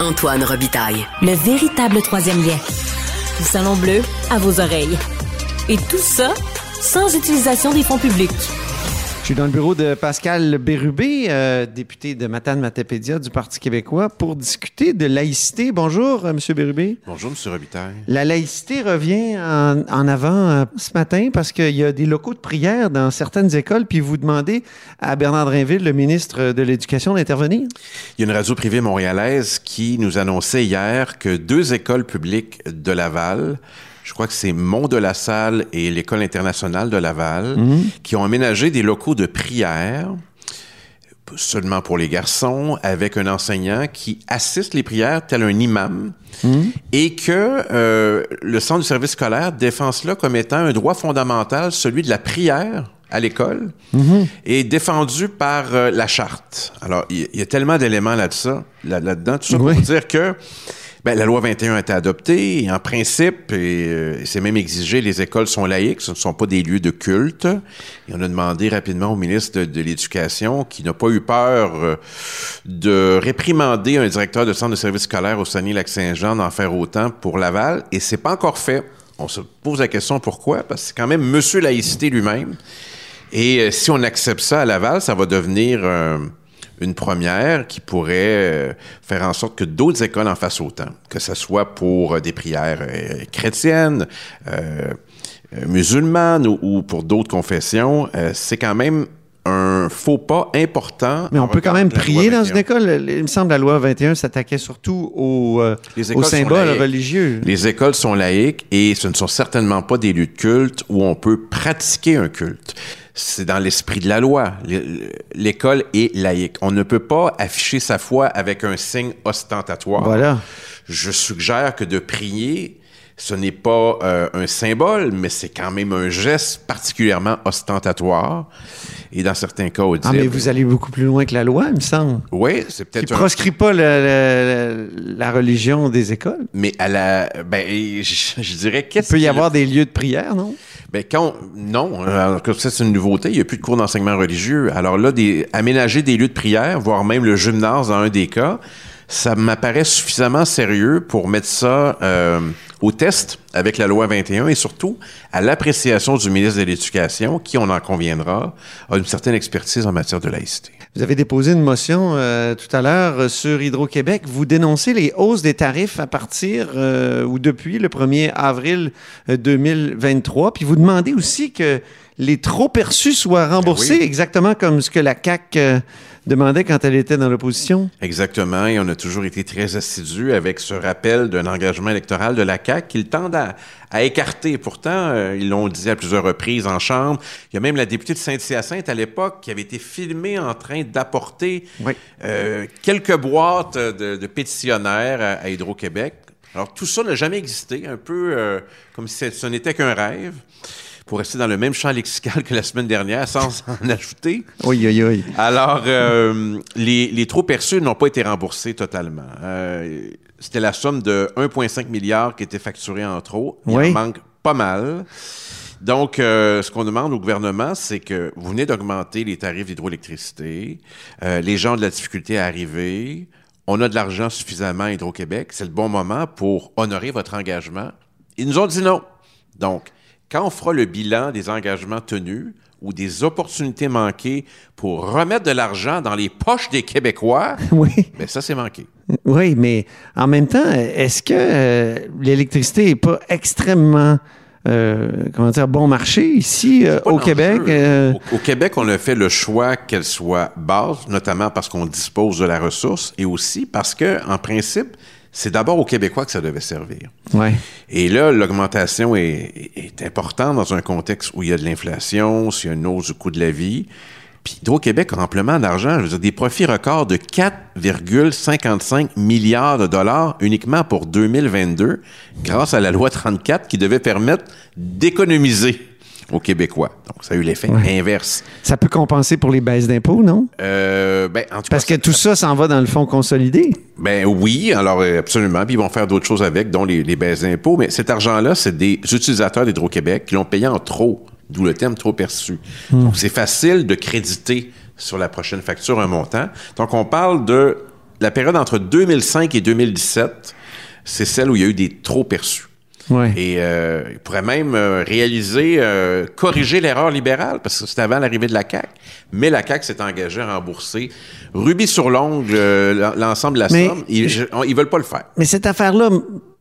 Antoine Robitaille. Le véritable troisième lien. Du Salon Bleu à vos oreilles. Et tout ça sans utilisation des fonds publics. Je suis dans le bureau de Pascal Bérubé, euh, député de Matane Matapédia du Parti québécois, pour discuter de laïcité. Bonjour, euh, M. Bérubé. Bonjour, M. Robitaille. La laïcité revient en, en avant euh, ce matin parce qu'il y a des locaux de prière dans certaines écoles, puis vous demandez à Bernard Drinville, le ministre de l'Éducation, d'intervenir. Il y a une radio privée montréalaise qui nous annonçait hier que deux écoles publiques de Laval je crois que c'est Mont de la Salle et l'École internationale de Laval, qui ont aménagé des locaux de prière seulement pour les garçons, avec un enseignant qui assiste les prières tel un imam, et que euh, le centre du service scolaire défend cela comme étant un droit fondamental, celui de la prière à l'école, est défendu par euh, la charte. Alors, il y, a tellement d'éléments là-dedans, tout ça pour dire que ben, la loi 21 a été adoptée et en principe, et, euh, c'est même exigé, les écoles sont laïques, ce ne sont pas des lieux de culte. Et on a demandé rapidement au ministre de, l'Éducation, qui n'a pas eu peur euh, de réprimander un directeur de centre de service scolaire au Saguenay-Lac-Saint-Jean d'en faire autant pour Laval, et c'est pas encore fait. On se pose la question pourquoi, parce que c'est quand même Monsieur Laïcité lui-même. Et euh, si on accepte ça à Laval, ça va devenir une première qui pourrait euh, faire en sorte que d'autres écoles en fassent autant, que ce soit pour euh, des prières euh, chrétiennes, euh, musulmanes ou, ou pour d'autres confessions. Euh, c'est quand même un faux pas important. Mais on peut quand même prier dans 21. une école. Il me semble que la loi 21 s'attaquait surtout aux, euh, aux symboles religieux. Les écoles sont laïques et ce ne sont certainement pas des lieux de culte où on peut pratiquer un culte. C'est dans l'esprit de la loi. L'école est laïque. On ne peut pas afficher sa foi avec un signe ostentatoire. Voilà. Je suggère que de prier, ce n'est pas euh, un symbole, mais c'est quand même un geste particulièrement ostentatoire. Et dans certains cas, audible. Ah, mais vous allez beaucoup plus loin que la loi, il me semble. Oui, c'est Qui peut-être un proscrit pas le- le- la religion des écoles. Mais à la, ben, je, je dirais Il qu'est-ce peut y avoir des lieux de prière, non? Ben quand on- non, que ça c'est une nouveauté, il n'y a plus de cours d'enseignement religieux. Alors là, des, aménager des lieux de prière, voire même le gymnase dans un des cas, ça m'apparaît suffisamment sérieux pour mettre ça euh, au test avec la loi 21 et surtout à l'appréciation du ministre de l'Éducation, qui, on en conviendra, a une certaine expertise en matière de laïcité. Vous avez déposé une motion euh, tout à l'heure euh, sur Hydro-Québec. Vous dénoncez les hausses des tarifs à partir euh, ou depuis le 1er avril euh, 2023. Puis vous demandez aussi que les trop perçus soient remboursés, Ben oui. exactement comme ce que la CAQ euh, demandait quand elle était dans l'opposition. Exactement, et on a toujours été très assidus avec ce rappel d'un engagement électoral de la CAQ qu'ils tendent à, à écarter. Pourtant, euh, ils l'ont dit à plusieurs reprises en Chambre. Il y a même la députée de Saint-Hyacinthe à l'époque qui avait été filmée en train d'apporter Oui. euh, quelques boîtes de, de pétitionnaires à, à Hydro-Québec. Alors, tout ça n'a jamais existé, un peu euh, comme si ce n'était qu'un rêve, pour rester dans le même champ lexical que la semaine dernière, sans en ajouter. Oui, oui, oui. Alors, euh, les, les trop perçus n'ont pas été remboursés totalement. Euh, C'était la somme de 1,5 milliard qui était facturée en trop. Il Oui. en manque pas mal. Donc, euh, ce qu'on demande au gouvernement, c'est que vous venez d'augmenter les tarifs d'hydroélectricité. Euh, les gens ont de la difficulté à arriver. On a de l'argent suffisamment à Hydro-Québec. C'est le bon moment pour honorer votre engagement. Ils nous ont dit non. Donc, quand on fera le bilan des engagements tenus ou des opportunités manquées pour remettre de l'argent dans les poches des Québécois, Oui. ben ça, c'est manqué. Oui, mais en même temps, est-ce que euh, l'électricité n'est pas extrêmement, euh, comment dire, bon marché ici euh, au. Québec? euh, Au, au Québec, on a fait le choix qu'elle soit basse, notamment parce qu'on dispose de la ressource et aussi parce que, en principe, c'est d'abord aux Québécois que ça devait servir. ouais. Et là, l'augmentation est, est importante dans un contexte où il y a de l'inflation, s'il y a une hausse du coût de la vie. Puis Hydro-Québec a amplement d'argent. Je veux dire, des profits records de 4,55 milliards de dollars uniquement pour 2022 grâce à la loi 34 qui devait permettre d'économiser aux Québécois. Donc, ça a eu l'effet Ouais. inverse. Ça peut compenser pour les baisses d'impôts, non? Euh, ben, en tout Parce que tout ça s'en va dans le fonds consolidé. Ben oui, alors euh, absolument. Puis ils vont faire d'autres choses avec, dont les, les baisses d'impôts. Mais cet argent-là, c'est des utilisateurs d'Hydro-Québec qui l'ont payé en trop, d'où le terme trop perçu. Donc c'est facile de créditer sur la prochaine facture un montant. Donc on parle de la période entre 2005 et 2017, c'est celle où il y a eu des trop perçus. Ouais. Et euh, il pourrait même euh, réaliser, euh, corriger l'erreur libérale, parce que c'était avant l'arrivée de la CAQ. Mais la CAQ s'est engagée à rembourser rubis sur l'ongle euh, l'ensemble de la Mais- somme. Ils, ils veulent pas le faire. Mais cette affaire-là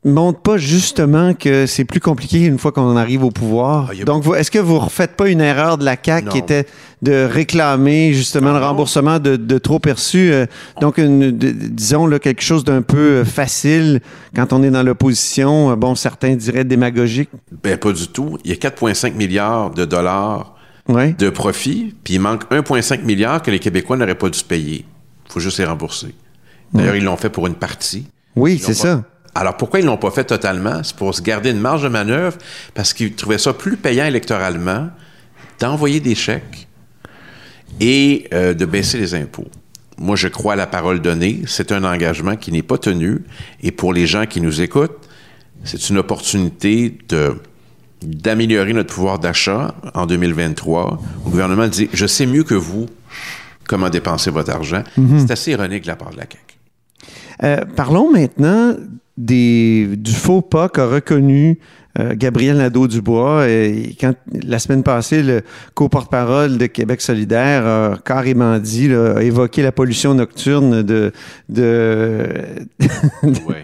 montre pas justement que c'est plus compliqué une fois qu'on arrive au pouvoir. Ah, Donc, est-ce que vous refaites pas une erreur de la CAQ qui était de réclamer justement le non. remboursement de, de trop perçus? euh, donc, une, de- disons là, quelque chose d'un peu euh, facile quand on est dans l'opposition. euh, Bon, certains diraient démagogique? Ben, pas du tout. Il y a 4,5 milliards de dollars Ouais. de profit, puis il manque 1,5 milliard que les Québécois n'auraient pas dû se payer. Il faut juste les rembourser. D'ailleurs, ils l'ont fait pour une partie. Oui, c'est ça. Alors, pourquoi ils l'ont pas fait totalement? C'est pour se garder une marge de manœuvre, parce qu'ils trouvaient ça plus payant électoralement d'envoyer des chèques et euh, de baisser les impôts. Moi, je crois à la parole donnée. C'est un engagement qui n'est pas tenu. Et pour les gens qui nous écoutent, c'est une opportunité de d'améliorer notre pouvoir d'achat en 2023. Le gouvernement dit, je sais mieux que vous comment dépenser votre argent. C'est assez ironique de la part de la CAQ. Euh, parlons maintenant des, du faux pas qu'a reconnu euh, Gabriel Nadeau-Dubois. Et quand, la semaine passée, le co-porte-parole de Québec solidaire a carrément dit, là, a évoqué la pollution nocturne de, de, Ouais.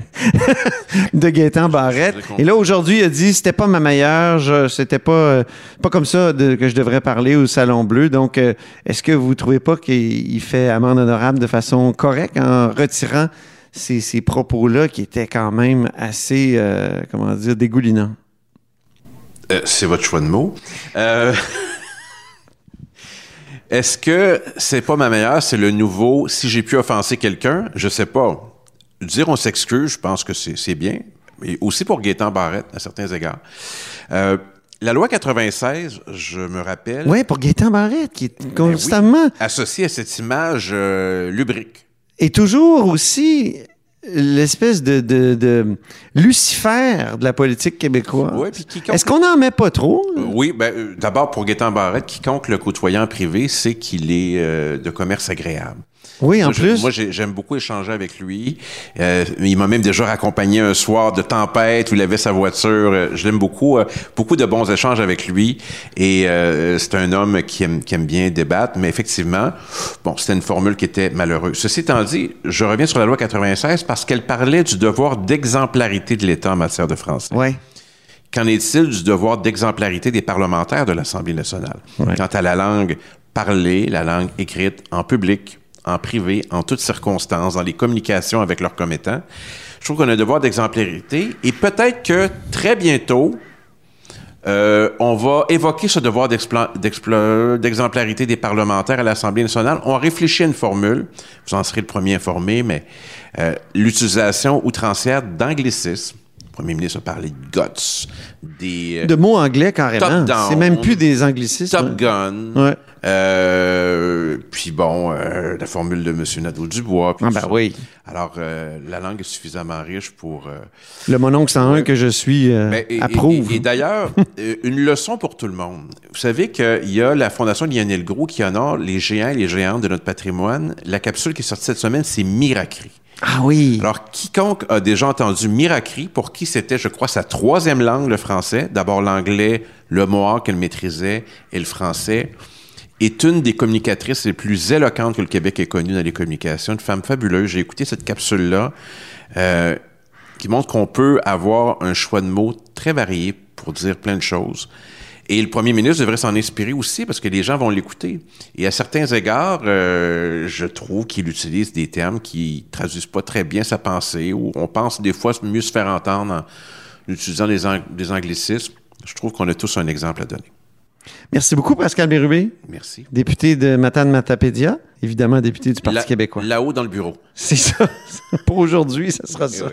de Gaétan Barrette. Et là, aujourd'hui, il a dit c'était pas ma meilleure, c'était pas, euh, pas comme ça de- que je devrais parler au Salon Bleu. Donc, euh, est-ce que vous trouvez pas qu'il il fait amende honorable de façon correcte en retirant ces, ces propos-là qui étaient quand même assez, euh, comment dire, dégoulinants? Euh, c'est votre choix de mots. Euh, Est-ce que c'est pas ma meilleure, c'est le nouveau si j'ai pu offenser quelqu'un, je sais pas. Dire on s'excuse, je pense que c'est bien. Et aussi pour Gaétan Barrette, à certains égards. Euh, la loi 96, je me rappelle, Oui, pour Gaétan Barrette, qui est ben oui, constamment associée à cette image euh, lubrique. Et toujours aussi l'espèce de, de, de Lucifer de la politique québécoise. Puis quiconque- Est-ce qu'on n'en met pas trop? Euh, Oui, ben, euh, d'abord pour Gaétan Barrette, quiconque le côtoyant privé sait qu'il est euh, de commerce agréable. Oui, en je- plus. moi, j'ai- j'aime beaucoup échanger avec lui. Euh, il m'a même déjà raccompagné un soir de tempête où il avait sa voiture. Euh, Je l'aime beaucoup. euh, beaucoup de bons échanges avec lui. Et euh, c'est un homme qui aime, qui aime bien débattre. Mais effectivement, bon, c'était une formule qui était malheureuse. Ceci étant dit, je reviens sur la loi 96 parce qu'elle parlait du devoir d'exemplarité de l'État en matière de français. Oui. Qu'en est-il du devoir d'exemplarité des parlementaires de l'Assemblée nationale? Quant à la langue parlée, la langue écrite en public, en privé, en toutes circonstances, dans les communications avec leurs commettants, je trouve qu'on a un devoir d'exemplarité et peut-être que très bientôt, euh, on va évoquer ce devoir d'exemplarité des parlementaires à l'Assemblée nationale. On réfléchit à une formule, vous en serez le premier informé, mais euh, l'utilisation outrancière d'anglicisme. Premier ministre a parlé de guts, des euh, De mots anglais carrément. C'est même plus des anglicismes. Top Gun, Ouais. euh, puis bon, euh, la formule de M. Nadeau-Dubois. Ah ben ça. oui. Alors, euh, la langue est suffisamment riche pour... euh, Le mononcle 101 Ouais. que je suis euh, ben, et- approuve. Et, et d'ailleurs, une leçon pour tout le monde. Vous savez qu'il y a la Fondation Lionel Gros qui honore les géants et les géantes de notre patrimoine. La capsule qui est sortie cette semaine, c'est Miracri. Ah oui. Alors, quiconque a déjà entendu Miracri, pour qui c'était, je crois, sa troisième langue, le français, d'abord l'anglais, le mohawk qu'elle maîtrisait, et le français, est une des communicatrices les plus éloquentes que le Québec ait connues dans les communications. Une femme fabuleuse. J'ai écouté cette capsule-là euh, qui montre qu'on peut avoir un choix de mots très varié pour dire plein de choses. Et le premier ministre devrait s'en inspirer aussi parce que les gens vont l'écouter. Et à certains égards, euh, je trouve qu'il utilise des termes qui traduisent pas très bien sa pensée ou on pense des fois mieux se faire entendre en utilisant des, ang- des anglicismes. Je trouve qu'on a tous un exemple à donner. Merci beaucoup, Pascal Bérubé, Merci. député de Matane Matapédia, évidemment député du Parti québécois. Là-haut dans le bureau. C'est ça. Pour aujourd'hui, ça sera ça. oui.